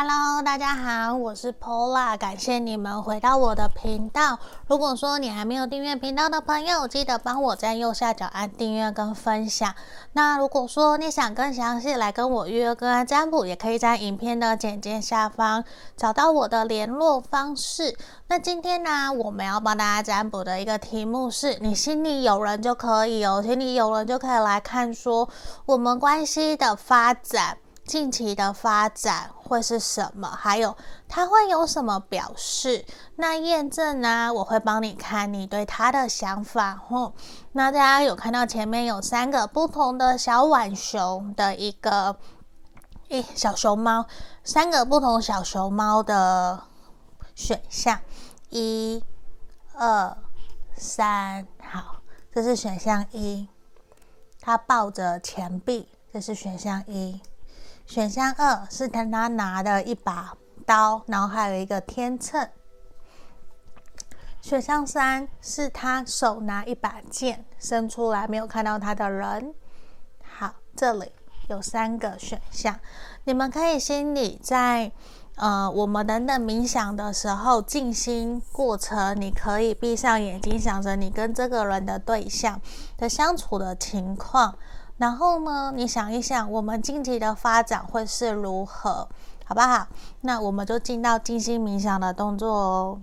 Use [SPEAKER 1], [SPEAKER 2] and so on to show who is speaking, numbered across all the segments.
[SPEAKER 1] Hello，大家好，我是 Pola，感谢你们回到我的频道。如果说你还没有订阅频道的朋友，记得帮我在右下角按订阅跟分享。那如果说你想更详细来跟我预约个案占卜，也可以在影片的简介下方找到我的联络方式。那今天呢，我们要帮大家占卜的一个题目是：你心里有人就可以哦，心里有人就可以来看说我们关系的发展。近期的发展会是什么？还有他会有什么表示？那验证呢？我会帮你看你对他的想法。吼，那大家有看到前面有三个不同的小浣熊的一个，诶，小熊猫，三个不同小熊猫的选项，一、二、三。好，这是选项一，他抱着钱币，这是选项一。选项二是他拿拿的一把刀，然后还有一个天秤。选项三是他手拿一把剑，伸出来没有看到他的人。好，这里有三个选项，你们可以心里在呃我们等等冥想的时候静心过程，你可以闭上眼睛，想着你跟这个人的对象的相处的情况。然后呢，你想一想，我们近期的发展会是如何，好不好？那我们就进到静心冥想的动作哦。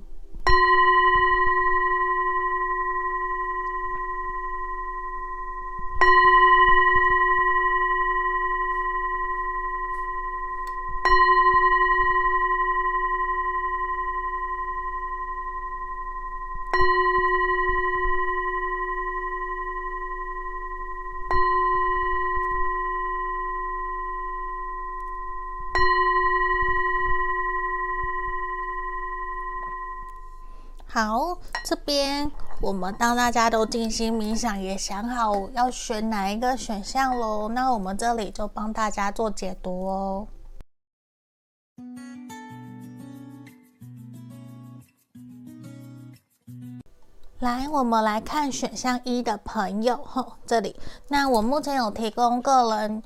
[SPEAKER 1] 我们当大家都静心冥想，也想好要选哪一个选项喽。那我们这里就帮大家做解读哦。来，我们来看选项一的朋友，吼，这里。那我目前有提供个人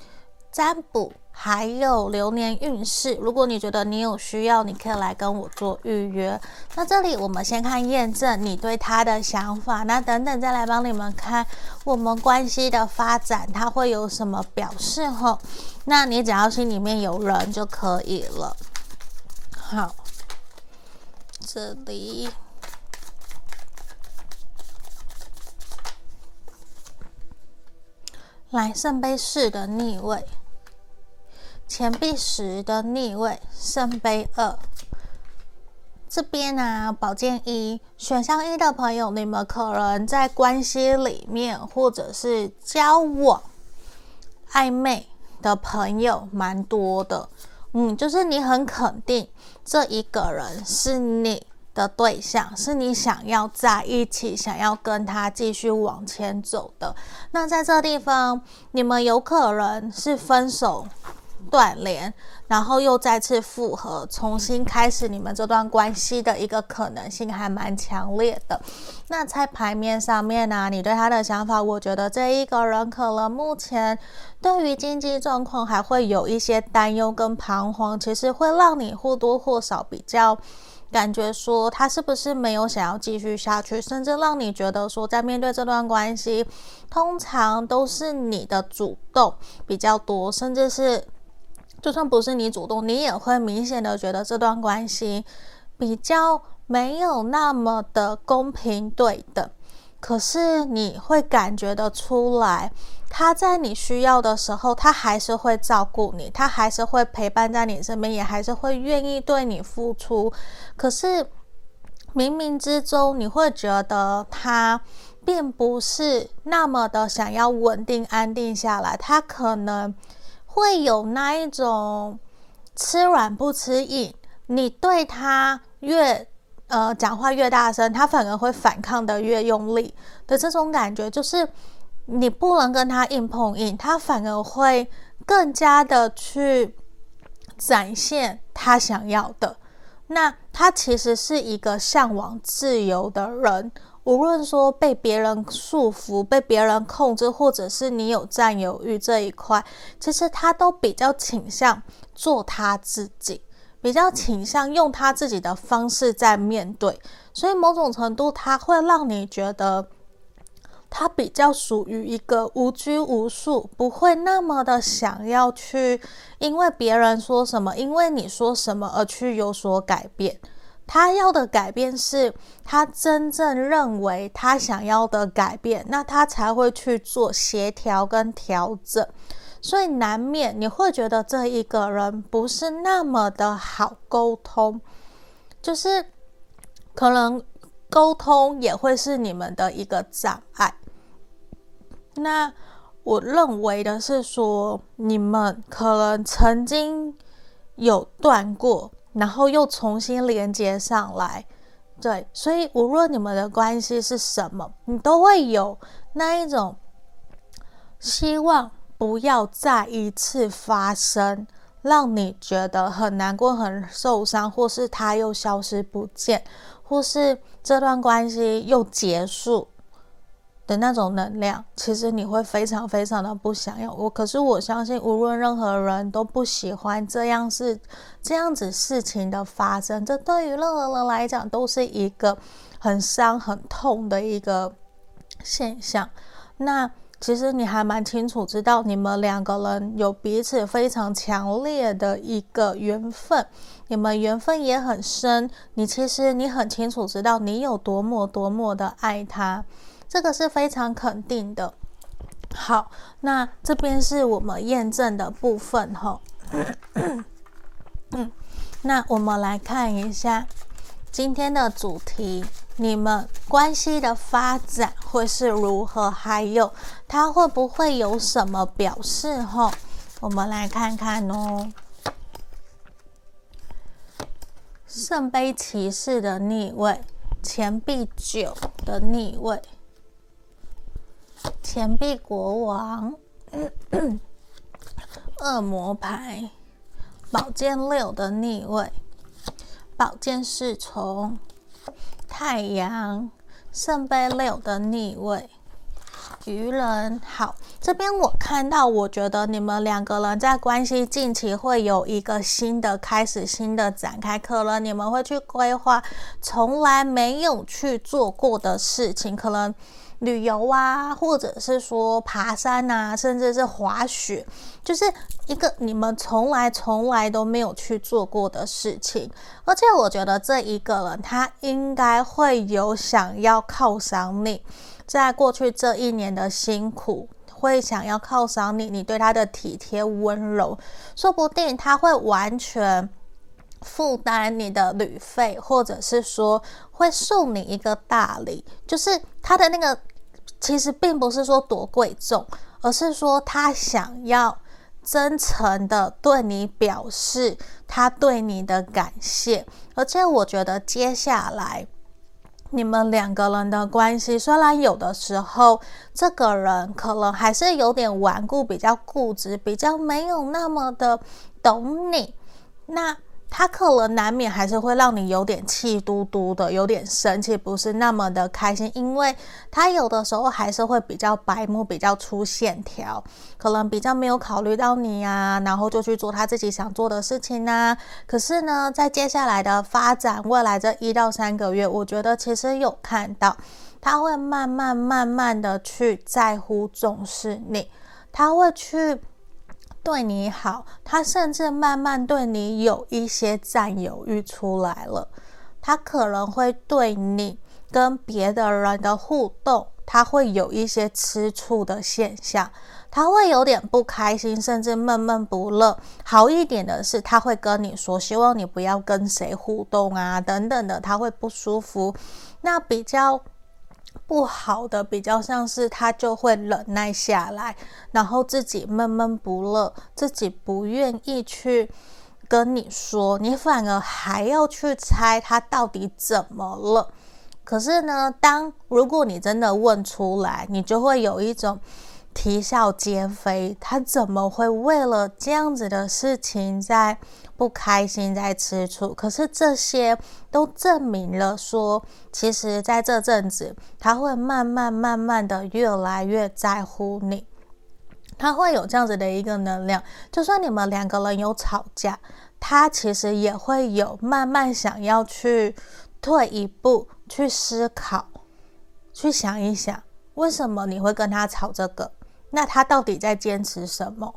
[SPEAKER 1] 占卜。还有流年运势，如果你觉得你有需要，你可以来跟我做预约。那这里我们先看验证你对他的想法，那等等再来帮你们看我们关系的发展，他会有什么表示吼？那你只要心里面有人就可以了。好，这里来圣杯四的逆位。钱币十的逆位，圣杯二。这边呢、啊，宝剑一，选项一的朋友，你们可能在关系里面，或者是交往暧昧的朋友蛮多的。嗯，就是你很肯定这一个人是你的对象，是你想要在一起，想要跟他继续往前走的。那在这地方，你们有可能是分手。断联，然后又再次复合，重新开始你们这段关系的一个可能性还蛮强烈的。那在牌面上面呢、你对他的想法，我觉得这一个人可能目前对于经济状况还会有一些担忧跟彷徨，其实会让你或多或少比较感觉说他是不是没有想要继续下去，甚至让你觉得说在面对这段关系，通常都是你的主动比较多，甚至是。就算不是你主动，你也会明显的觉得这段关系比较没有那么的公平对等。可是你会感觉得出来，他在你需要的时候，他还是会照顾你，他还是会陪伴在你身边，也还是会愿意对你付出。可是冥冥之中，你会觉得他并不是那么的想要稳定安定下来，他可能。会有那一种吃软不吃硬，你对他越呃讲话越大声，他反而会反抗的越用力的这种感觉，就是你不能跟他硬碰硬，他反而会更加的去展现他想要的。那他其实是一个向往自由的人。无论说被别人束缚、被别人控制，或者是你有占有欲这一块，其实他都比较倾向做他自己，比较倾向用他自己的方式在面对，所以某种程度他会让你觉得他比较属于一个无拘无束，不会那么的想要去因为别人说什么，因为你说什么而去有所改变。他要的改变是他真正认为他想要的改变，那他才会去做协调跟调整。所以难免你会觉得这一个人不是那么的好沟通，就是可能沟通也会是你们的一个障碍。那我认为的是说，你们可能曾经有断过，然后又重新连接上来，对，所以无论你们的关系是什么，你都会有那一种希望。不要再一次发生，让你觉得很难过、很受伤，或是他又消失不见，或是这段关系又结束的那种能量。其实你会非常非常的不想要我。可是我相信，无论任何人都不喜欢这样是这样子事情的发生。这对于任何人来讲，都是一个很伤、很痛的一个现象。那。其实你还蛮清楚知道，你们两个人有彼此非常强烈的一个缘分，你们缘分也很深。你其实你很清楚知道你有多么多么的爱他，这个是非常肯定的。好，那这边是我们验证的部分哈。嗯，那我们来看一下今天的主题。你们关系的发展会是如何？还有它会不会有什么表示？哈，我们来看看哦。圣杯骑士的逆位，钱币九的逆位，钱币国王，恶魔牌，宝剑六的逆位，宝剑侍从。太阳，圣杯六的逆位，愚人。好，这边我看到，我觉得你们两个人在关系近期会有一个新的开始，新的展开。可能你们会去规划从来没有去做过的事情，可能。旅游啊，或者是说爬山啊，甚至是滑雪，就是一个你们从来从来都没有去做过的事情。而且我觉得这一个人他应该会有想要犒赏你，在过去这一年的辛苦，会想要犒赏你，你对他的体贴温柔，说不定他会完全负担你的旅费，或者是说会送你一个大礼，就是他的那个。其实并不是说多贵重，而是说他想要真诚的对你表示他对你的感谢。而且我觉得接下来你们两个人的关系，虽然有的时候这个人可能还是有点顽固、比较固执、比较没有那么的懂你，那。他可能难免还是会让你有点气嘟嘟的，有点生气，不是那么的开心，因为他有的时候还是会比较白目，比较粗线条，可能比较没有考虑到你啊，然后就去做他自己想做的事情啊。可是呢，在接下来的发展，未来这一到三个月，我觉得其实有看到他会慢慢慢慢的去在乎重视你，他会去。对你好，他甚至慢慢对你有一些占有欲出来了。他可能会对你跟别的人的互动，他会有一些吃醋的现象，他会有点不开心，甚至闷闷不乐。好一点的是，他会跟你说，希望你不要跟谁互动啊，等等的，他会不舒服。那比较。不好的比较像是他就会忍耐下来，然后自己闷闷不乐，自己不愿意去跟你说，你反而还要去猜他到底怎么了。可是呢，当如果你真的问出来，你就会有一种。啼笑皆非，他怎么会为了这样子的事情在不开心，在吃醋？可是这些都证明了说，其实在这阵子，他会慢慢慢慢的越来越在乎你，他会有这样子的一个能量。就算你们两个人有吵架，他其实也会有慢慢想要去退一步去思考，去想一想，为什么你会跟他吵这个？那他到底在坚持什么？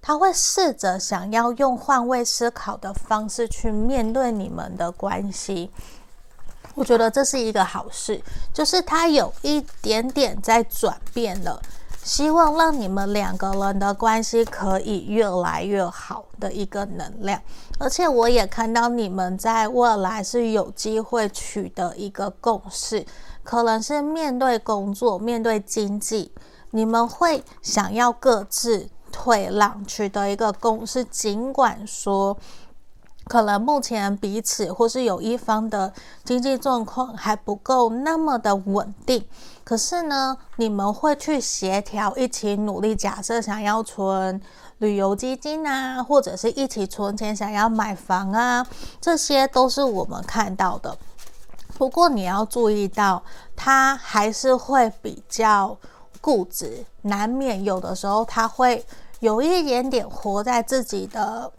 [SPEAKER 1] 他会试着想要用换位思考的方式去面对你们的关系。我觉得这是一个好事，就是他有一点点在转变了，希望让你们两个人的关系可以越来越好的一个能量。而且我也看到你们在未来是有机会取得一个共识，可能是面对工作、面对经济，你们会想要各自退让，取得一个共识，尽管说。可能目前彼此或是有一方的经济状况还不够那么的稳定，可是呢，你们会去协调，一起努力。假设想要存旅游基金啊，或者是一起存钱想要买房啊，这些都是我们看到的。不过你要注意到，他还是会比较固执，难免有的时候他会有一点点活在自己的。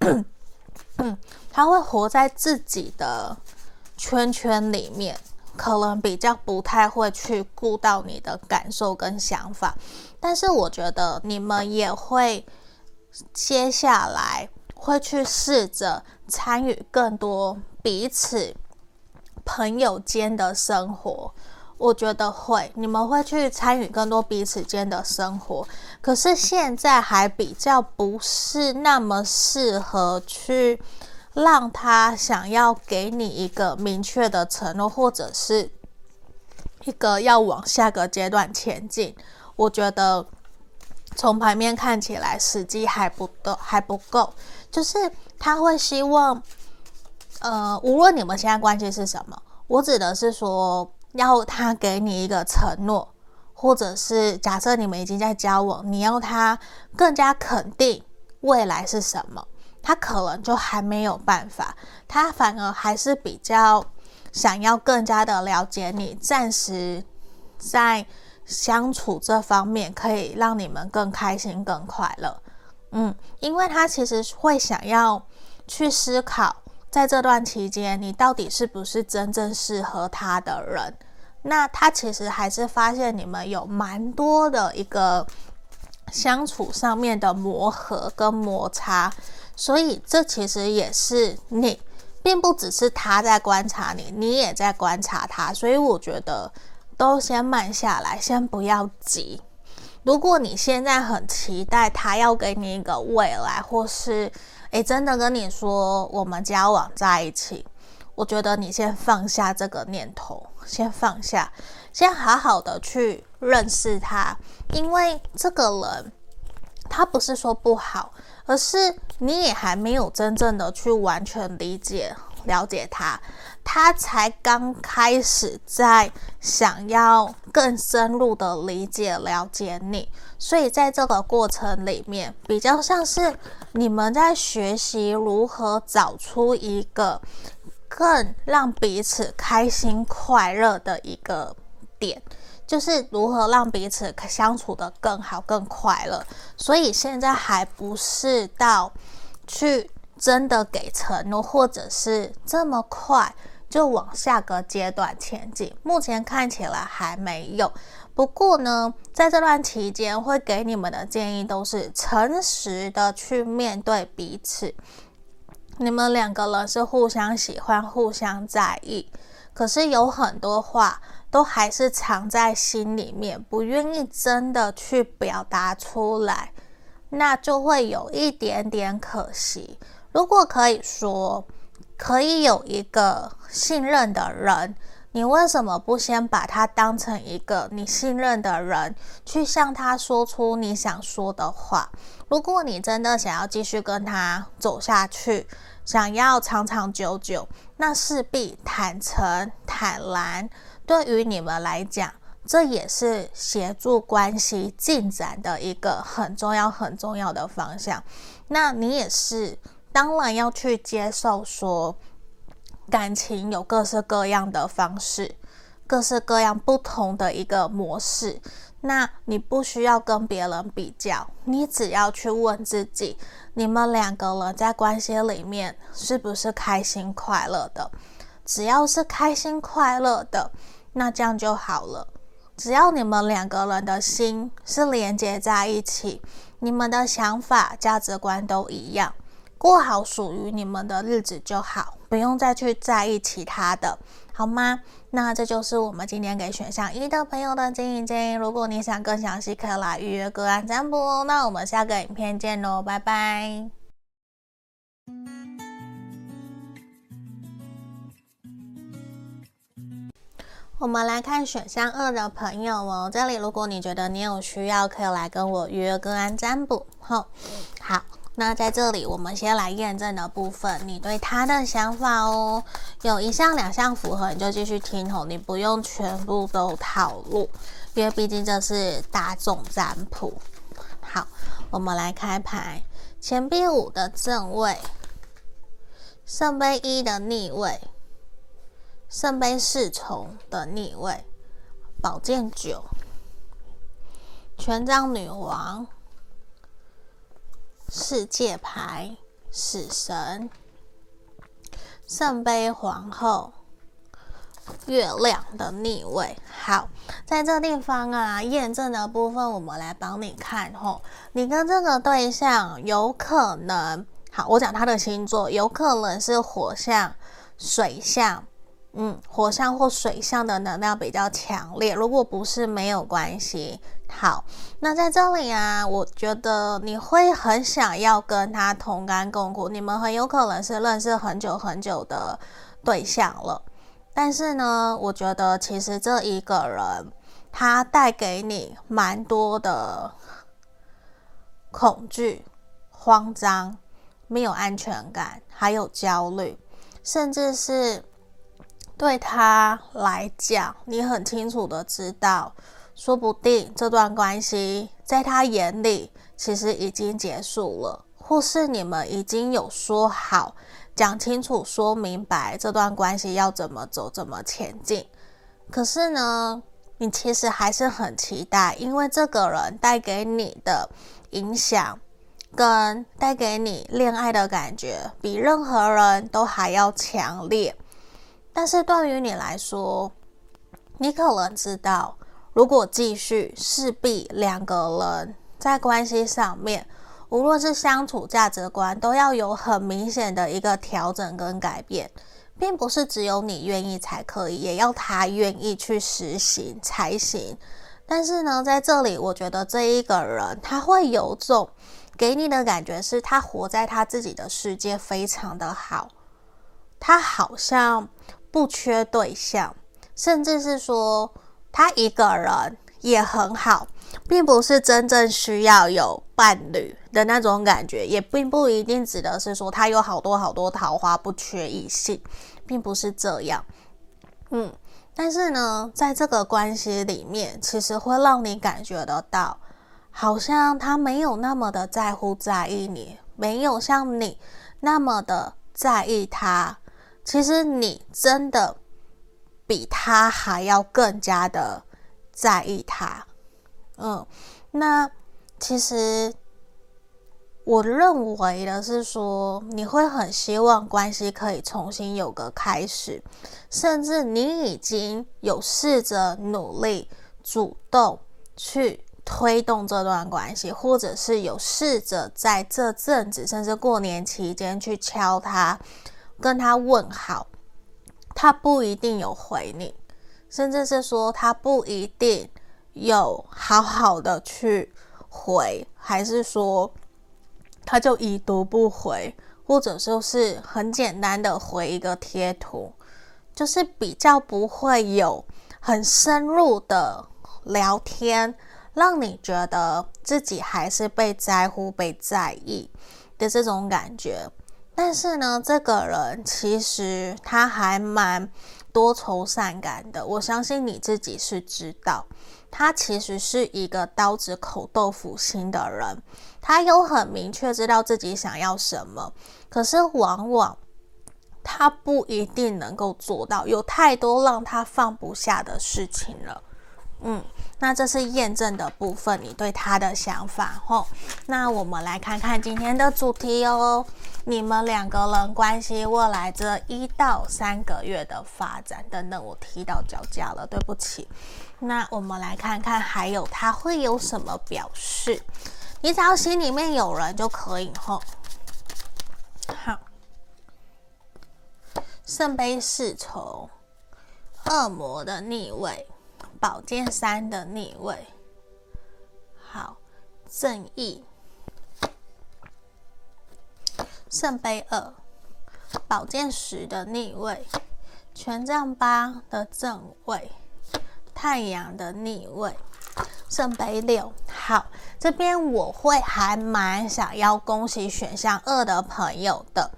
[SPEAKER 1] 他会活在自己的圈圈里面，可能比较不太会去顾到你的感受跟想法。但是我觉得你们也会接下来会去试着参与更多彼此朋友间的生活。我觉得会，你们会去参与更多彼此间的生活，可是现在还比较不是那么适合去让他想要给你一个明确的承诺，或者是一个要往下个阶段前进。我觉得从牌面看起来时机还不够，还不够，就是他会希望，呃，无论你们现在关系是什么，我指的是说。要他给你一个承诺，或者是假设你们已经在交往，你要他更加肯定未来是什么，他可能就还没有办法，他反而还是比较想要更加的了解你，暂时在相处这方面可以让你们更开心、更快乐。嗯，因为他其实会想要去思考。在这段期间，你到底是不是真正适合他的人？那他其实还是发现你们有蛮多的一个相处上面的磨合跟摩擦，所以这其实也是你，并不只是他在观察你，你也在观察他。所以我觉得都先慢下来，先不要急。如果你现在很期待他要给你一个未来，或是诶，真的跟你说，我们交往在一起，我觉得你先放下这个念头，先放下，先好好的去认识他，因为这个人他不是说不好，而是你也还没有真正的去完全理解、了解他，他才刚开始在想要更深入的理解、了解你。所以在这个过程里面，比较像是你们在学习如何找出一个更让彼此开心快乐的一个点，就是如何让彼此相处得更好、更快乐。所以现在还不是到去真的给承诺，或者是这么快就往下个阶段前进。目前看起来还没有。不过呢，在这段期间，会给你们的建议都是诚实的去面对彼此。你们两个人是互相喜欢、互相在意，可是有很多话都还是藏在心里面，不愿意真的去表达出来，那就会有一点点可惜。如果可以说，可以有一个信任的人。你为什么不先把他当成一个你信任的人，去向他说出你想说的话？如果你真的想要继续跟他走下去，想要长长久久，那势必坦诚坦然，对于你们来讲，这也是协助关系进展的一个很重要很重要的方向。那你也是，当然要去接受说。感情有各式各样的方式，各式各样不同的一个模式。那你不需要跟别人比较，你只要去问自己，你们两个人在关系里面是不是开心快乐的？只要是开心快乐的，那这样就好了。只要你们两个人的心是连接在一起，你们的想法、价值观都一样，过好属于你们的日子就好，不用再去在意其他的，好吗？那这就是我们今天给选项一的朋友的建议建议。如果你想更详细，可以来预约个案占卜哦。那我们下个影片见喽，拜拜。我们来看选项二的朋友哦，这里如果你觉得你有需要，可以来跟我预约个案占卜。好，好，那在这里我们先来验证的部分，你对他的想法哦，有一项两项符合，你就继续听哦，你不用全部都套路，因为毕竟这是大众占卜。好，我们来开牌，钱币五的正位，圣杯一的逆位。圣杯侍从的逆位，宝剑九，权杖女王，世界牌，死神，圣杯皇后，月亮的逆位。好，在这地方啊，验证的部分，我们来帮你看吼。你跟这个对象有可能，好，我讲他的星座，有可能是火象、水象。嗯，火象或水象的能量比较强烈，如果不是没有关系。好，那在这里啊，我觉得你会很想要跟他同甘共苦，你们很有可能是认识很久很久的对象了。但是呢，我觉得其实这一个人他带给你蛮多的恐惧、慌张、没有安全感，还有焦虑，甚至是。对他来讲，你很清楚的知道，说不定这段关系在他眼里其实已经结束了，或是你们已经有说好、讲清楚、说明白这段关系要怎么走、怎么前进。可是呢，你其实还是很期待，因为这个人带给你的影响，跟带给你恋爱的感觉，比任何人都还要强烈。但是对于你来说，你可能知道，如果继续，势必两个人在关系上面，无论是相处价值观，都要有很明显的一个调整跟改变，并不是只有你愿意才可以，也要他愿意去实行才行。但是呢，在这里，我觉得这一个人他会有种给你的感觉，是他活在他自己的世界，非常的好，他好像。不缺对象，甚至是说他一个人也很好，并不是真正需要有伴侣的那种感觉，也并不一定指的是说他有好多好多桃花，不缺异性，并不是这样。嗯，但是呢，在这个关系里面，其实会让你感觉得到，好像他没有那么的在乎在意你，没有像你那么的在意他。其实你真的比他还要更加的在意他，嗯，那其实我认为的是说，你会很希望关系可以重新有个开始，甚至你已经有试着努力主动去推动这段关系，或者是有试着在这阵子，甚至过年期间去敲他。跟他问好，他不一定有回你，甚至是说他不一定有好好的去回，还是说他就已读不回，或者说是很简单的回一个贴图，就是比较不会有很深入的聊天，让你觉得自己还是被在乎、被在意的这种感觉。但是呢，这个人其实他还蛮多愁善感的。我相信你自己是知道，他其实是一个刀子口豆腐心的人。他有很明确知道自己想要什么，可是往往他不一定能够做到，有太多让他放不下的事情了。嗯，那这是验证的部分，你对他的想法吼。那我们来看看今天的主题哦，你们两个人关系未来这一到三个月的发展等等，我踢到脚架了，对不起。那我们来看看还有他会有什么表示，你只要心里面有人就可以吼。好，圣杯侍从，恶魔的逆位。宝剑三的逆位，好，正义，圣杯二，宝剑十的逆位，权杖八的正位，太阳的逆位，圣杯六。好，这边我会还蛮想要恭喜选项二的朋友的，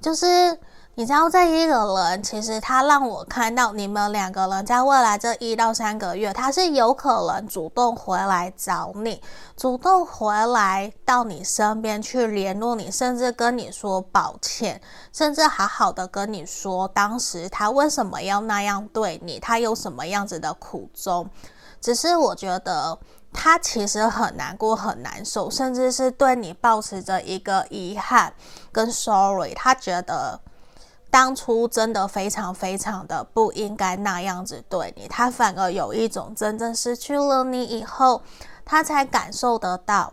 [SPEAKER 1] 就是。你知道这一个人，其实他让我看到你们两个人在未来这一到三个月，他是有可能主动回来找你，主动回来到你身边去联络你，甚至跟你说抱歉，甚至好好的跟你说当时他为什么要那样对你，他有什么样子的苦衷。只是我觉得他其实很难过、很难受，甚至是对你抱持着一个遗憾跟 sorry，他觉得。当初真的非常非常的不应该那样子对你，他反而有一种真正失去了你以后，他才感受得到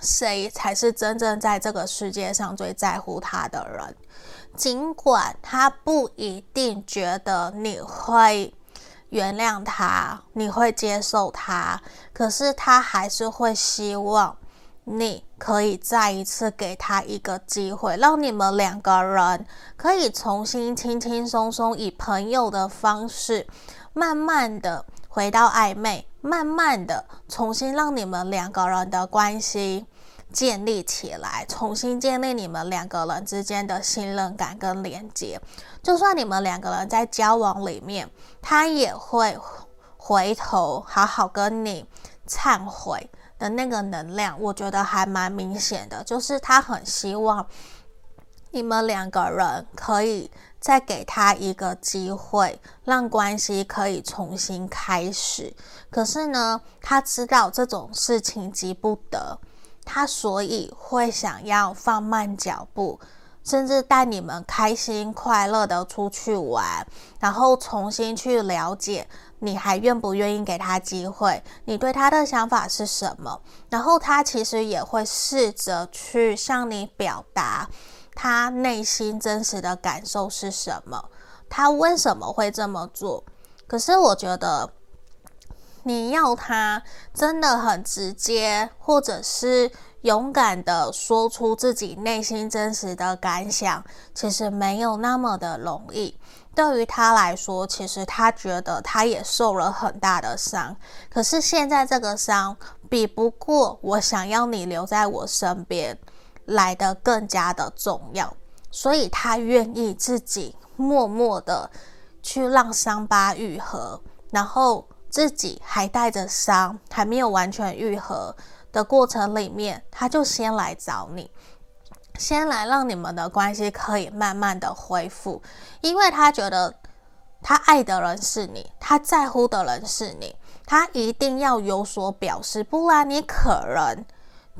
[SPEAKER 1] 谁才是真正在这个世界上最在乎他的人。尽管他不一定觉得你会原谅他，你会接受他，可是他还是会希望。你可以再一次给他一个机会，让你们两个人可以重新轻轻松松以朋友的方式，慢慢的回到暧昧，慢慢的重新让你们两个人的关系建立起来，重新建立你们两个人之间的信任感跟连接。就算你们两个人在交往里面，他也会回头好好跟你忏悔。的那个能量，我觉得还蛮明显的，就是他很希望你们两个人可以再给他一个机会，让关系可以重新开始。可是呢，他知道这种事情急不得，他所以会想要放慢脚步，甚至带你们开心快乐的出去玩，然后重新去了解。你还愿不愿意给他机会？你对他的想法是什么？然后他其实也会试着去向你表达他内心真实的感受是什么，他为什么会这么做？可是我觉得你要他真的很直接，或者是勇敢的说出自己内心真实的感想，其实没有那么的容易。对于他来说，其实他觉得他也受了很大的伤，可是现在这个伤比不过我想要你留在我身边来得更加的重要，所以他愿意自己默默的去让伤疤愈合，然后自己还带着伤，还没有完全愈合的过程里面，他就先来找你。先来让你们的关系可以慢慢的恢复，因为他觉得他爱的人是你，他在乎的人是你，他一定要有所表示，不然你可能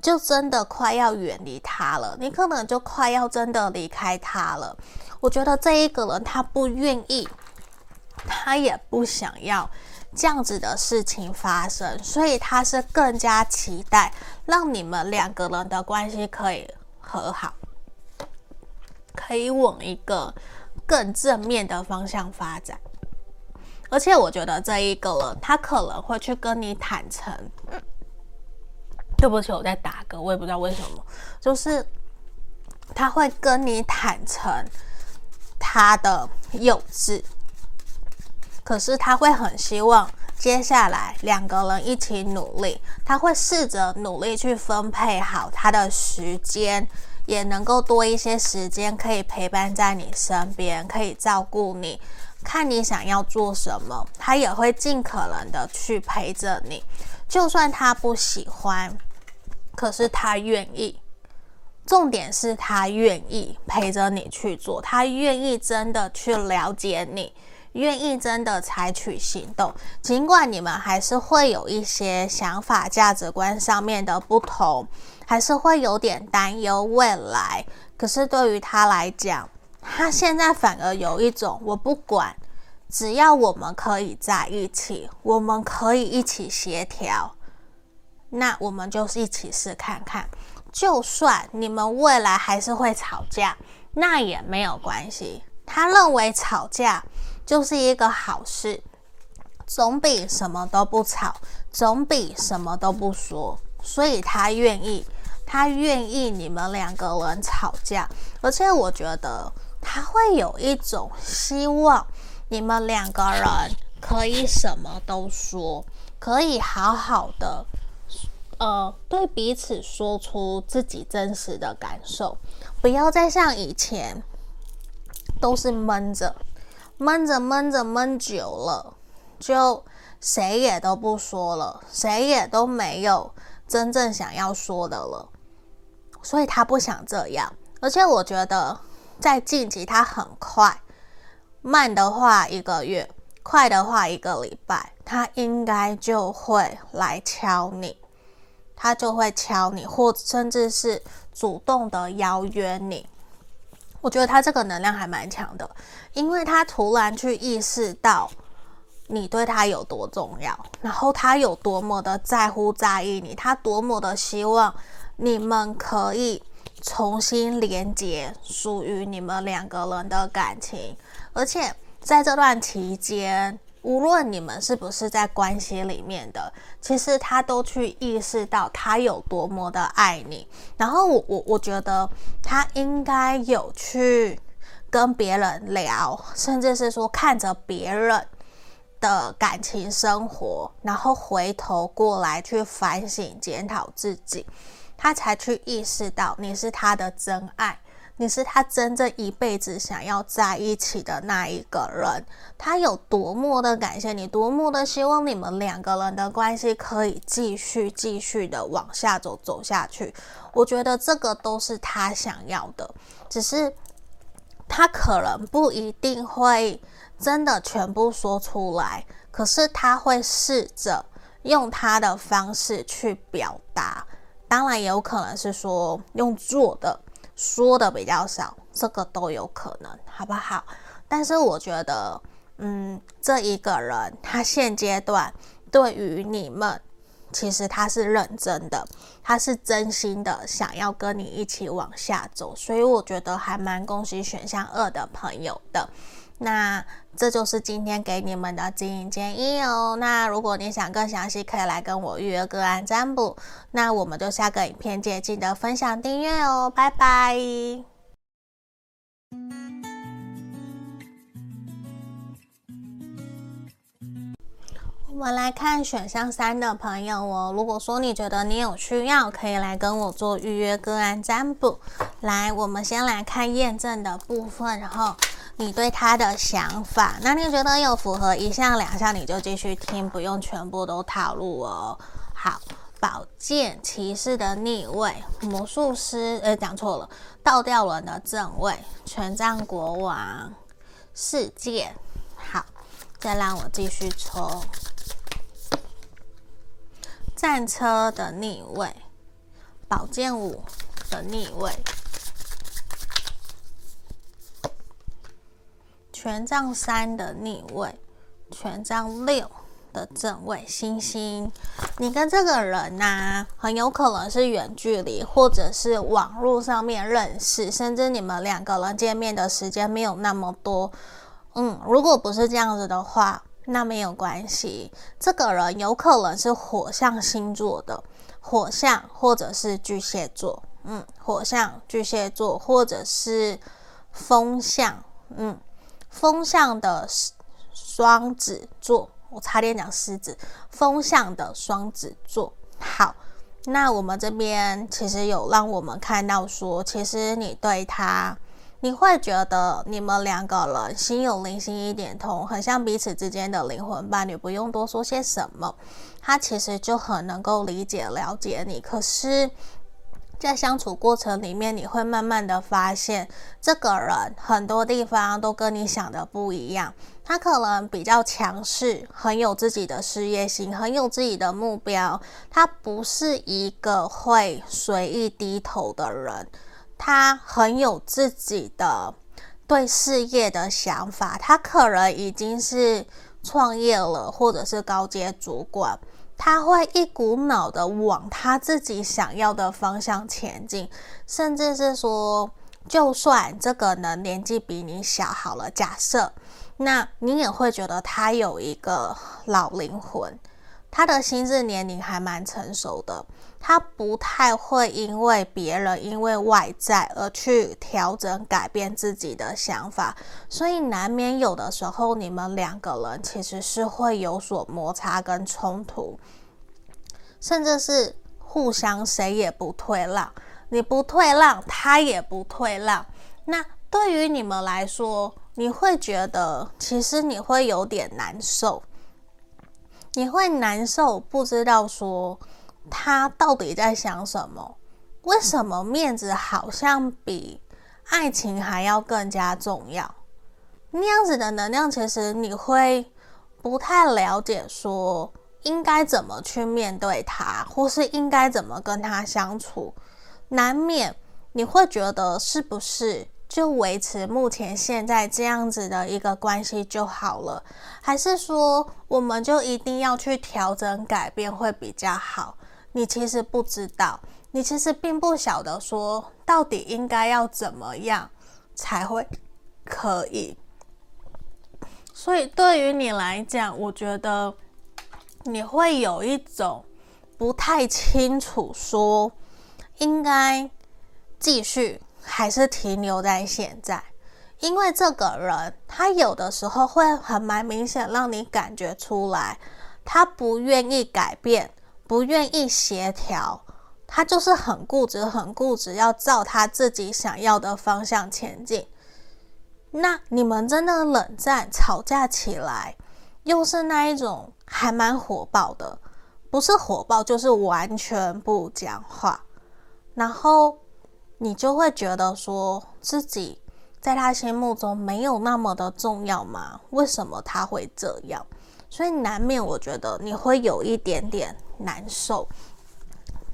[SPEAKER 1] 就真的快要远离他了，你可能就快要真的离开他了。我觉得这一个人他不愿意，他也不想要这样子的事情发生，所以他是更加期待让你们两个人的关系可以。和好，可以往一个更正面的方向发展。而且我觉得这一个人，他可能会去跟你坦诚。对不起，我在打嗝，我也不知道为什么。就是他会跟你坦诚他的幼稚，可是他会很希望接下来两个人一起努力。他会试着努力去分配好他的时间。也能够多一些时间，可以陪伴在你身边，可以照顾你，看你想要做什么，他也会尽可能的去陪着你。就算他不喜欢，可是他愿意。重点是他愿意陪着你去做，他愿意真的去了解你，愿意真的采取行动，尽管你们还是会有一些想法、价值观上面的不同，还是会有点担忧未来。可是对于他来讲，他现在反而有一种我不管，只要我们可以在一起，我们可以一起协调，那我们就是一起试看看。就算你们未来还是会吵架，那也没有关系。他认为吵架就是一个好事，总比什么都不吵，总比什么都不说。所以他愿意，他愿意你们两个人吵架，而且我觉得他会有一种希望，你们两个人可以什么都说，可以好好的。呃，对彼此说出自己真实的感受，不要再像以前都是闷着、闷着、闷着、闷久了，就谁也都不说了，谁也都没有真正想要说的了。所以他不想这样，而且我觉得在近期他很快，慢的话一个月，快的话一个礼拜，他应该就会来敲你。他就会敲你，或甚至是主动的邀约你。我觉得他这个能量还蛮强的，因为他突然去意识到你对他有多重要，然后他有多么的在乎在意你，他多么的希望你们可以重新连接属于你们两个人的感情，而且在这段期间。无论你们是不是在关系里面的，其实他都去意识到他有多么的爱你。然后我我我觉得他应该有去跟别人聊，甚至是说看着别人的感情生活，然后回头过来去反省检讨自己，他才去意识到你是他的真爱。你是他真正一辈子想要在一起的那一个人，他有多么的感谢你，多么的希望你们两个人的关系可以继续继续的往下走走下去。我觉得这个都是他想要的，只是他可能不一定会真的全部说出来，可是他会试着用他的方式去表达。当然也有可能是说用做的。说的比较少，这个都有可能，好不好？但是我觉得，嗯，这一个人他现阶段对于你们，其实他是认真的，他是真心的想要跟你一起往下走，所以我觉得还蛮恭喜选项二的朋友的。那这就是今天给你们的指引建议哦。那如果你想更详细，可以来跟我预约个案占卜。那我们就下个影片见，记得分享订阅哦，拜拜。我们来看选项三的朋友哦。如果说你觉得你有需要，可以来跟我做预约个案占卜。来，我们先来看验证的部分，然后。你对他的想法，那你觉得有符合一项两项，你就继续听，不用全部都套路哦。好，宝剑骑士的逆位，魔术师，呃，讲错了，倒吊人的正位，权杖国王，世界。好，再让我继续抽，战车的逆位，宝剑五的逆位。权杖三的逆位，权杖六的正位，星星。你跟这个人呐、很有可能是远距离，或者是网络上面认识，甚至你们两个人见面的时间没有那么多。嗯，如果不是这样子的话，那没有关系。这个人有可能是火象星座的，火象或者是巨蟹座。嗯，火象巨蟹座或者是风象。嗯。风象的双子座，我差点讲狮子。风象的双子座，好，那我们这边其实有让我们看到说，其实你对他，你会觉得你们两个人心有灵犀一点通，很像彼此之间的灵魂伴侣，不用多说些什么，他其实就很能够理解了解你。可是在相处过程里面，你会慢慢的发现，这个人很多地方都跟你想的不一样。他可能比较强势，很有自己的事业心，很有自己的目标。他不是一个会随意低头的人，他很有自己的对事业的想法。他可能已经是创业了，或者是高阶主管。他会一股脑的往他自己想要的方向前进，甚至是说，就算这个人年纪比你小，好了，假设，那你也会觉得他有一个老灵魂，他的心智年龄还蛮成熟的，他不太会因为别人因为外在而去调整改变自己的想法，所以难免有的时候你们两个人其实是会有所摩擦跟冲突。甚至是互相谁也不退让，你不退让，他也不退让。那对于你们来说，你会觉得其实你会有点难受，你会难受，不知道说他到底在想什么？为什么面子好像比爱情还要更加重要？那样子的能量，其实你会不太了解说。应该怎么去面对他，或是应该怎么跟他相处？难免你会觉得是不是就维持目前现在这样子的一个关系就好了？还是说我们就一定要去调整改变会比较好？你其实不知道，你其实并不晓得说到底应该要怎么样才会可以。所以对于你来讲，我觉得。你会有一种不太清楚，说应该继续还是停留在现在，因为这个人他有的时候会很蛮明显让你感觉出来，他不愿意改变，不愿意协调，他就是很固执，很固执，要照他自己想要的方向前进。那你们真的冷战、吵架起来，又是那一种。还蛮火爆的，不是火爆就是完全不讲话，然后你就会觉得说自己在他心目中没有那么的重要吗？为什么他会这样？所以难免我觉得你会有一点点难受，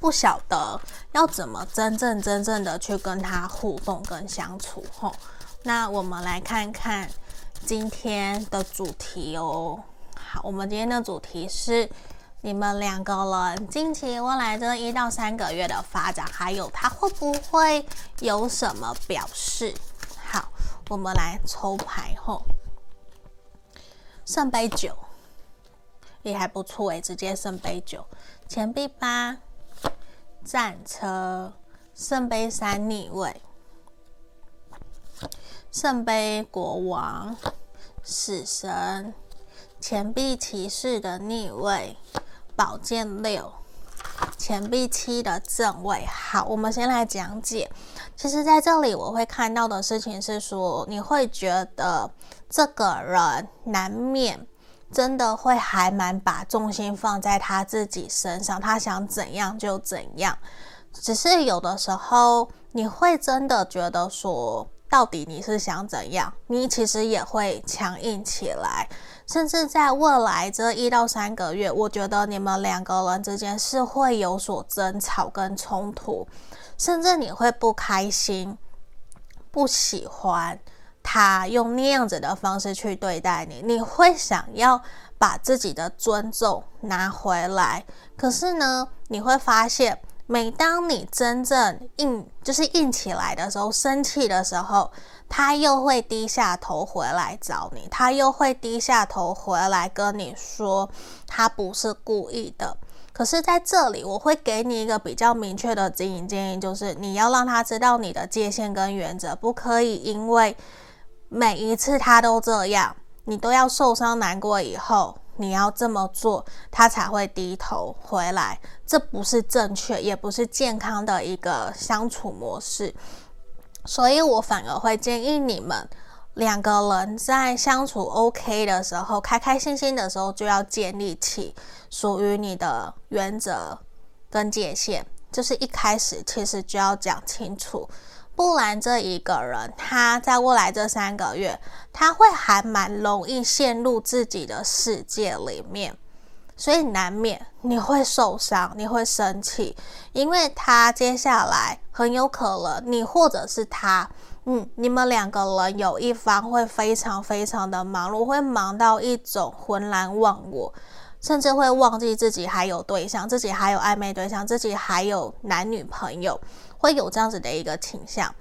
[SPEAKER 1] 不晓得要怎么真正真正的去跟他互动跟相处。吼，那我们来看看今天的主题哦。好，我们今天的主题是你们两个人近期未来这一到三个月的发展，还有他会不会有什么表示？好，我们来抽牌吼，圣杯九也还不错诶，直接圣杯九，钱币八，战车，圣杯三逆位，圣杯国王，死神。钱币骑士的逆位，宝剑六，钱币七的正位。好，我们先来讲解。其实，在这里我会看到的事情是说，你会觉得这个人难免真的会还蛮把重心放在他自己身上，他想怎样就怎样。只是有的时候，你会真的觉得说，到底你是想怎样？你其实也会强硬起来。甚至在未来这一到三个月，我觉得你们两个人之间是会有所争吵跟冲突，甚至你会不开心、不喜欢他用那样子的方式去对待你，你会想要把自己的尊重拿回来。可是呢，你会发现，每当你真正硬就是硬起来的时候，生气的时候。他又会低下头回来找你，他又会低下头回来跟你说，他不是故意的。可是在这里，我会给你一个比较明确的指引建议，就是你要让他知道你的界限跟原则，不可以因为每一次他都这样，你都要受伤难过以后，你要这么做，他才会低头回来。这不是正确，也不是健康的一个相处模式。所以我反而会建议你们两个人在相处 OK 的时候，开开心心的时候，就要建立起属于你的原则跟界限。就是一开始其实就要讲清楚，不然这一个人他在未来这三个月，他会还蛮容易陷入自己的世界里面，所以难免你会受伤，你会生气，因为他接下来很有可能你或者是他，嗯，你们两个人有一方会非常非常的忙碌，会忙到一种浑然忘我。甚至会忘记自己还有对象，自己还有暧昧对象，自己还有男女朋友，会有这样子的一个倾向，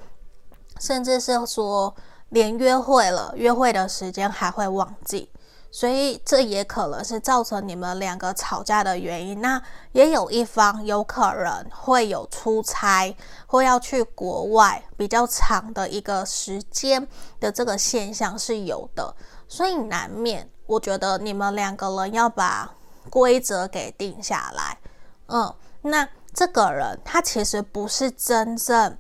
[SPEAKER 1] 甚至是说连约会了，约会的时间还会忘记，所以这也可能是造成你们两个吵架的原因。那也有一方有可能会有出差，或要去国外比较长的一个时间的这个现象是有的，所以难免。我觉得你们两个人要把规则给定下来，嗯，那这个人他其实不是真正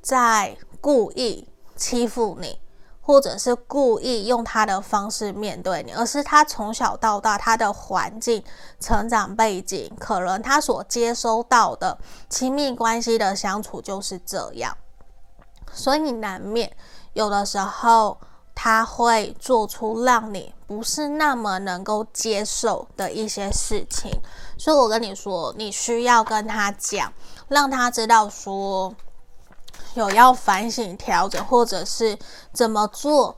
[SPEAKER 1] 在故意欺负你，或者是故意用他的方式面对你，而是他从小到大他的环境、成长背景，可能他所接收到的亲密关系的相处就是这样，所以难免有的时候。他会做出让你不是那么能够接受的一些事情，所以我跟你说，你需要跟他讲，让他知道说有要反省调整，或者是怎么做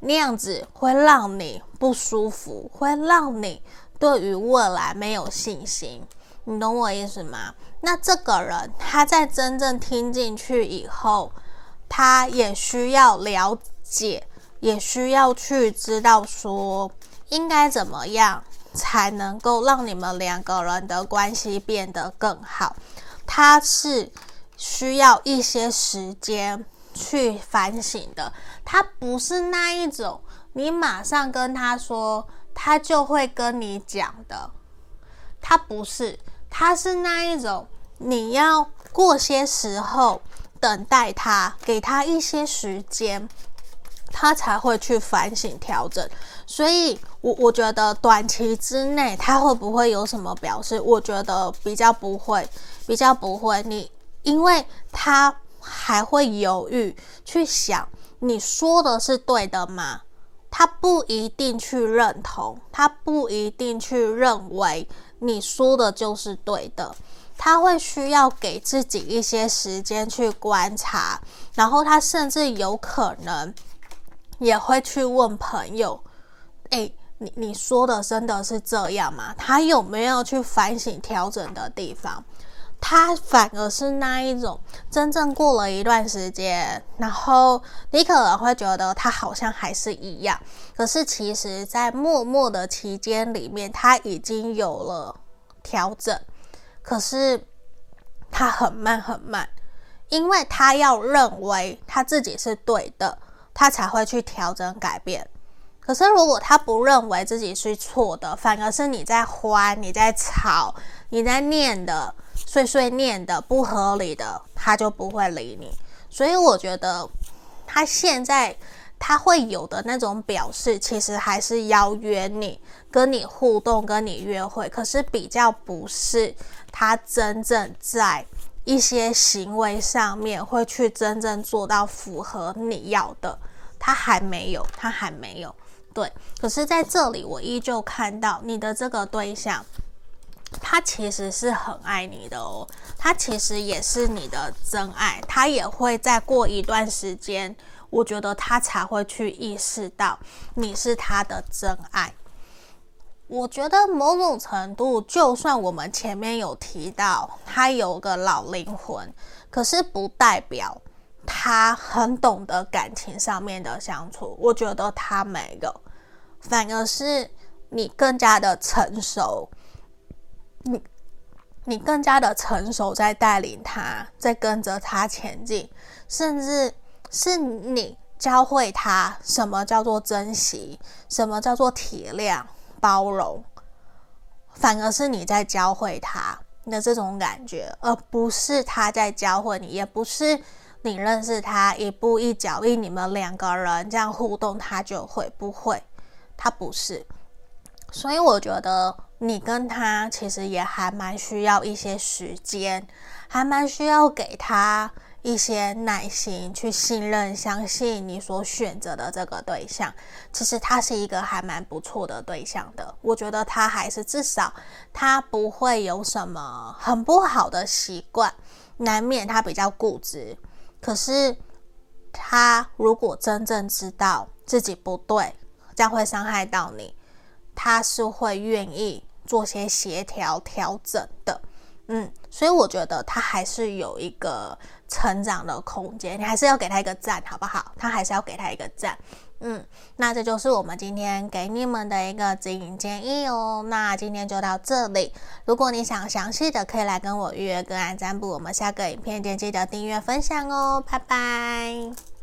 [SPEAKER 1] 那样子会让你不舒服，会让你对于未来没有信心，你懂我意思吗？那这个人他在真正听进去以后，他也需要了解。也需要去知道说应该怎么样才能够让你们两个人的关系变得更好。他是需要一些时间去反省的，他不是那一种你马上跟他说他就会跟你讲的，他不是，他是那一种你要过些时候等待他，给他一些时间。他才会去反省调整，所以我我觉得短期之内他会不会有什么表示？我觉得比较不会，比较不会。你因为他还会犹豫去想，你说的是对的吗？他不一定去认同，他不一定去认为你说的就是对的，他会需要给自己一些时间去观察，然后他甚至有可能。也会去问朋友，诶，你你说的真的是这样吗？他有没有去反省调整的地方？他反而是那一种真正过了一段时间，然后你可能会觉得他好像还是一样，可是其实在默默的期间里面，他已经有了调整，可是他很慢很慢，因为他要认为他自己是对的。他才会去调整改变。可是如果他不认为自己是错的，反而是你在欢、你在吵、你在念的碎碎念的不合理的，他就不会理你。所以我觉得他现在他会有的那种表示，其实还是邀约你、跟你互动、跟你约会，可是比较不是他真正在。一些行为上面会去真正做到符合你要的，他还没有，他还没有，对。可是在这里，我依旧看到你的这个对象，他其实是很爱你的哦，他其实也是你的真爱，他也会再过一段时间，我觉得他才会去意识到你是他的真爱。我觉得某种程度，就算我们前面有提到他有个老灵魂，可是不代表他很懂得感情上面的相处。我觉得他没有，反而是你更加的成熟，你你更加的成熟，在带领他，在跟着他前进，甚至是你教会他什么叫做珍惜，什么叫做体谅。包容，反而是你在教会他的这种感觉，而不是他在教会你，也不是你认识他一步一脚印，你们两个人这样互动，他就会不会？他不是。所以我觉得你跟他其实也还蛮需要一些时间，还蛮需要给他一些耐心，去信任、相信你所选择的这个对象。其实他是一个还蛮不错的对象的，我觉得他还是至少他不会有什么很不好的习惯，难免他比较固执。可是他如果真正知道自己不对，这样会伤害到你，他是会愿意做些协调调整的。嗯，所以我觉得他还是有一个成长的空间，你还是要给他一个赞，好不好？他还是要给他一个赞。嗯，那这就是我们今天给你们的一个指引建议哦。那今天就到这里，如果你想详细的，可以来跟我预约个案占卜。我们下个影片见，记得订阅分享哦，拜拜。